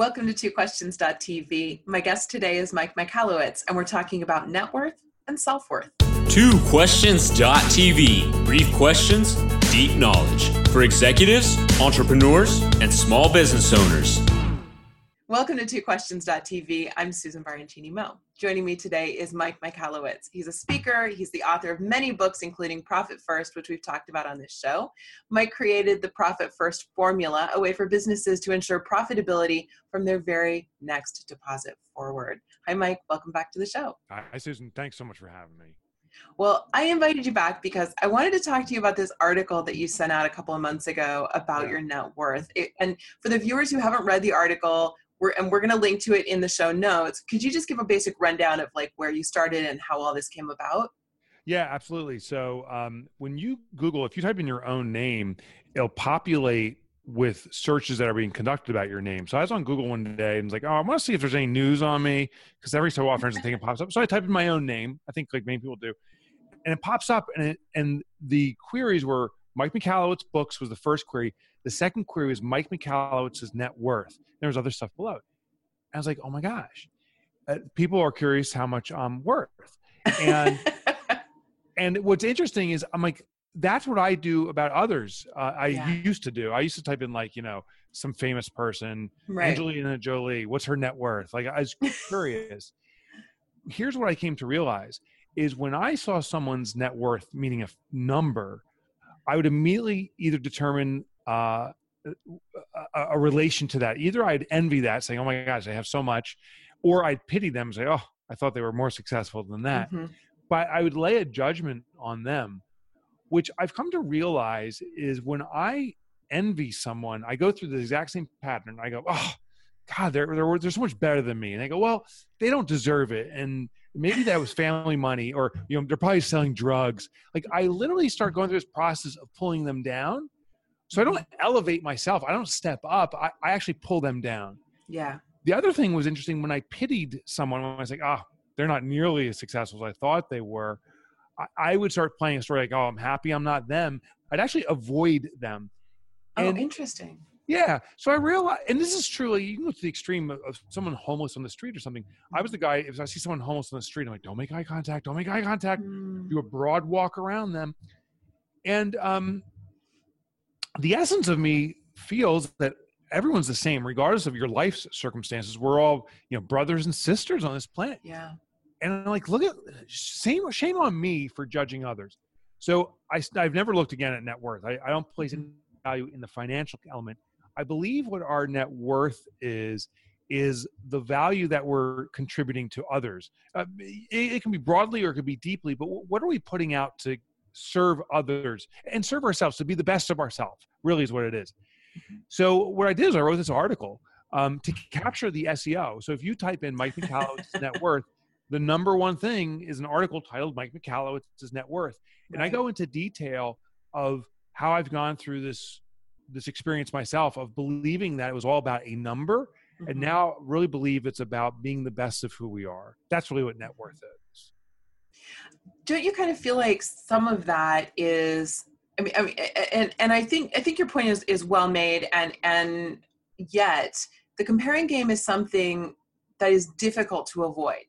Welcome to TwoQuestions.tv. My guest today is Mike Michalowicz, and we're talking about net worth and self worth. TwoQuestions.tv. Brief questions, deep knowledge for executives, entrepreneurs, and small business owners. Welcome to TwoQuestions.tv. I'm Susan Baroncini Moe. Joining me today is Mike Michalowicz. He's a speaker. He's the author of many books, including Profit First, which we've talked about on this show. Mike created the Profit First formula, a way for businesses to ensure profitability from their very next deposit forward. Hi, Mike. Welcome back to the show. Hi, Susan. Thanks so much for having me. Well, I invited you back because I wanted to talk to you about this article that you sent out a couple of months ago about yeah. your net worth. It, and for the viewers who haven't read the article, we're, and we're going to link to it in the show notes. Could you just give a basic rundown of like where you started and how all this came about? Yeah, absolutely. So um, when you Google, if you type in your own name, it'll populate with searches that are being conducted about your name. So I was on Google one day and was like, oh, I want to see if there's any news on me because every so often something pops up. So I typed in my own name. I think like many people do, and it pops up, and it, and the queries were Mike Michalowicz books was the first query. The second query was Mike Michalowicz's net worth. There was other stuff below. I was like, oh my gosh, uh, people are curious how much I'm worth. And and what's interesting is I'm like, that's what I do about others. Uh, I yeah. used to do. I used to type in like, you know, some famous person, right. Angelina Jolie. What's her net worth? Like, I was curious. Here's what I came to realize: is when I saw someone's net worth, meaning a number, I would immediately either determine uh, a, a, relation to that. Either I'd envy that, saying, "Oh my gosh, I have so much," or I'd pity them, and say, "Oh, I thought they were more successful than that." Mm-hmm. But I would lay a judgment on them, which I've come to realize is when I envy someone, I go through the exact same pattern. I go, "Oh, God, they're they're, they're so much better than me," and they go, "Well, they don't deserve it," and maybe that was family money, or you know, they're probably selling drugs. Like I literally start going through this process of pulling them down so I don't mm-hmm. elevate myself. I don't step up. I, I actually pull them down. Yeah. The other thing was interesting when I pitied someone, when I was like, oh, they're not nearly as successful as I thought they were. I, I would start playing a story like, oh, I'm happy I'm not them. I'd actually avoid them. Oh, interesting. Yeah. So I realized, and this is truly, you can go to the extreme of, of, someone homeless on the street or something. I was the guy, if I see someone homeless on the street, I'm like, don't make eye contact, don't make eye contact, mm. do a broad walk around them. And um, the essence of me feels that everyone's the same regardless of your life circumstances we're all you know brothers and sisters on this planet yeah and I'm like look at shame shame on me for judging others so I, i've never looked again at net worth i, I don't place any value in the financial element i believe what our net worth is is the value that we're contributing to others. Uh, it, it, can be broadly or it could be deeply but what are we putting out to serve others and serve ourselves to be the best of ourselves really is what it is. Mm-hmm. so what i did is i wrote this article um, to capture the seo so if you type in mike michalowicz's net worth the number one thing is an article titled mike michalowicz's net worth. And i go into detail of how i've gone through this this experience myself of believing that it was all about a number and mm-hmm. now really believe it's about being the best of who we are that's really what net worth is don't you kind of feel like some of that is I mean, I mean and and I think I think your point is is well made and and yet the comparing game is something that is difficult to avoid.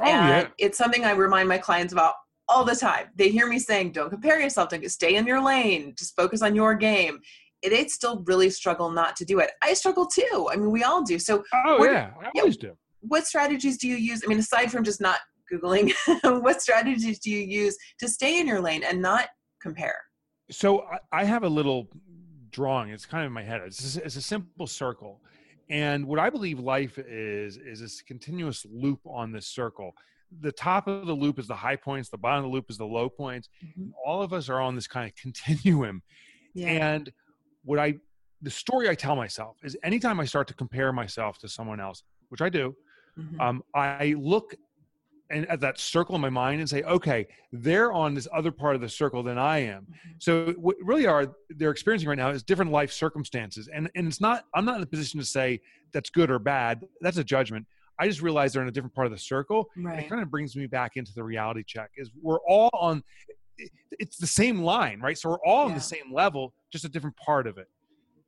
Oh, and yeah. it's something I remind my clients about all the time. They hear me saying, don't compare yourself, don't stay in your lane, just focus on your game. They still really struggle not to do it. I struggle too. I mean, we all do. So, oh, yeah, I always do. What strategies do you use? I mean, aside from just not googling what strategies do you use to stay in your lane and not compare so i have a little drawing it's kind of in my head it's, it's a simple circle and what i believe life is is this continuous loop on this circle the top of the loop is the high points the bottom of the loop is the low points mm-hmm. all of us are on this kind of continuum yeah. and what i the story i tell myself is anytime i start to compare myself to someone else which i do mm-hmm. um, i look and at that circle in my mind and say, okay, they're on this other part of the circle than I am. Mm-hmm. So what really are they're experiencing right now is different life circumstances. And and it's not I'm not in a position to say that's good or bad. That's a judgment. I just realize they're in a different part of the circle. Right. And it kind of brings me back into the reality check is we're all on it's the same line, right? So we're all yeah. on the same level, just a different part of it.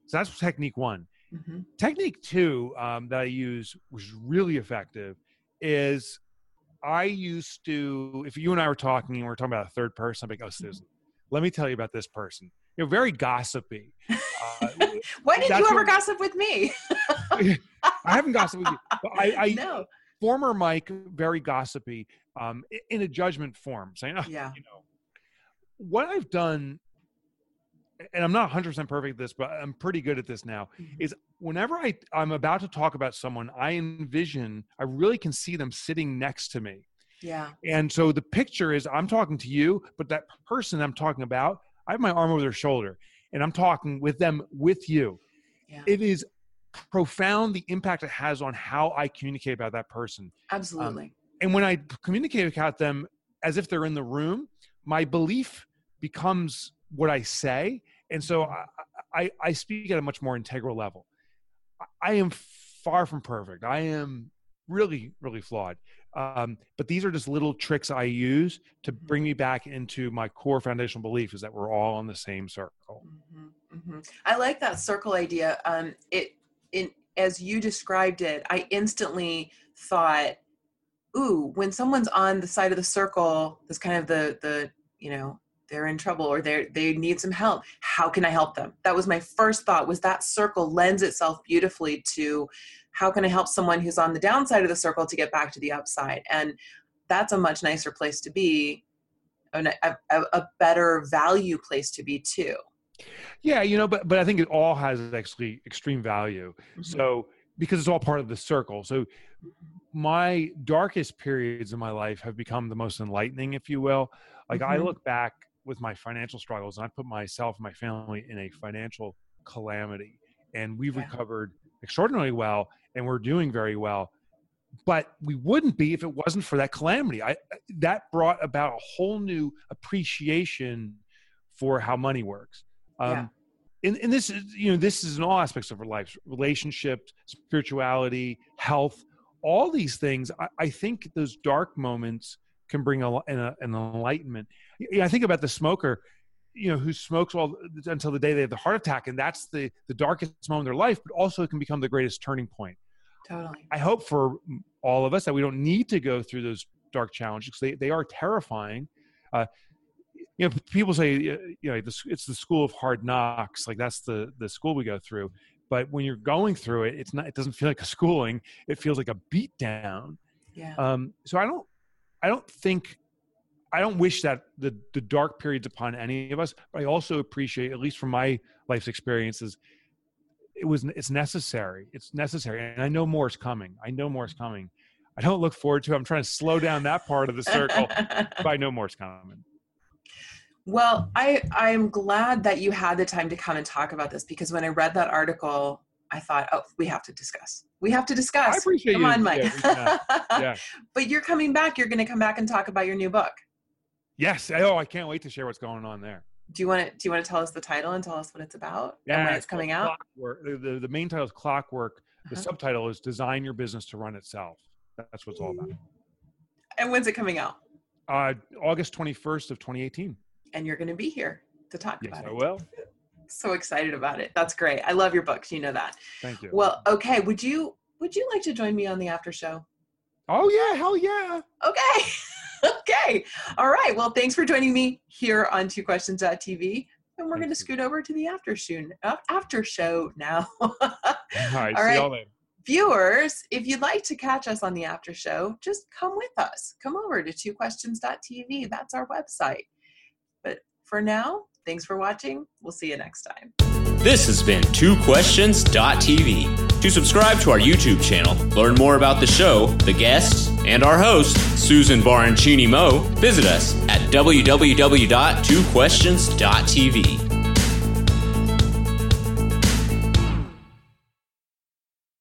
So that's technique one. Mm-hmm. Technique two um, that I use, which is really effective, is I used to, if you and I were talking and we are talking about a third person, I'd be like, oh, mm-hmm. Susan, let me tell you about this person. You're very gossipy. Uh, Why did you ever what, gossip with me? I haven't gossiped with you. I, I no. Former Mike, very gossipy, um, in a judgment form, saying, oh, yeah. you know, what I've done and I'm not 100% perfect at this, but I'm pretty good at this now, mm-hmm. is whenever I, I'm about to talk about someone, I envision, I really can see them sitting next to me. Yeah. And so the picture is I'm talking to you, but that person I'm talking about, I have my arm over their shoulder and I'm talking with them with you. Yeah. It is profound the impact it has on how I communicate about that person. Absolutely. Um, and when I communicate about them as if they're in the room, my belief becomes what I say, and so. I, I, I speak at a much more integral level. I am far from perfect. I am really really flawed. Um, but these are just little tricks I use to bring me back into my core foundational belief is that we're all on the same circle. Mm-hmm, mm-hmm. I like that circle idea. Um, it in as you described it, I instantly thought, "Ooh, when someone's on the side of the circle, that's kind of the the you know they're in trouble or they they need some help how can i help them? That was my first thought was that circle lends itself beautifully to how can i help someone who's on the downside of the circle to get back to the upside? And that's a much nicer place to be a, a, a better value place to be too. Yeah you know but but i think it all has actually extreme value. Mm-hmm. so because it's all part of the circle so my darkest periods in my life have become the most enlightening if you will like mm-hmm. i look back with my financial struggles and I put myself and my family in a financial calamity. And we've yeah. recovered extraordinarily well and we're doing very well. But we wouldn't be if it wasn't for that calamity. I that brought about a whole new appreciation for how money works. Um, yeah. And, and this is you know this is in all aspects of our lives relationships spirituality health all these things I, I think those dark moments can bring a, an, an enlightenment. I think about the smoker, you know, who smokes all until the day they have the heart attack, and that's the the darkest moment of their life, but also it can become the greatest turning point. Totally. I hope for all of us that we don't need to go through those dark challenges because they, they are terrifying. Uh, you know, people say you know it's the school of hard knocks, like that's the the school we go through. But when you're going through it, it's not. It doesn't feel like a schooling. It feels like a beat down. Yeah. Um, so I don't I don't think I don't wish that the the dark periods upon any of us, but I also appreciate, at least from my life's experiences, it was it's necessary. It's necessary, and I know more is coming. I know more is coming. I don't look forward to. It. I'm trying to slow down that part of the circle, but I know more is coming. Well, I I'm glad that you had the time to come and talk about this because when I read that article, I thought, oh, we have to discuss. We have to discuss. I appreciate Come you. on, Mike. Yeah, yeah. but you're coming back. You're going to come back and talk about your new book. Yes. Oh, I can't wait to share what's going on there. Do you want to? Do you want to tell us the title and tell us what it's about? Yeah, and when it's, coming out. The, the, the main title is Clockwork. The uh-huh. subtitle is Design Your Business to Run Itself. That's what it's all about. And when's it coming out? Uh, August 21st of 2018. And you're going to be here to talk yes, about I it. I will so excited about it. That's great. I love your books. You know that. Thank you. Well, okay. Would you would you like to join me on the after show? Oh yeah, hell yeah. Okay. okay. All right. Well, thanks for joining me here on Two Questions TV. And we're going to scoot over to the after show, after show now. all right. All right. Viewers, if you'd like to catch us on the after show, just come with us. Come over to twoquestions.tv. That's our website. For now, Thanks for watching. We'll see you next time. This has been Two twoquestions.tv. To subscribe to our YouTube channel, learn more about the show, the guests, and our host, Susan Baroncini Moe, visit us at www.twoquestions.tv.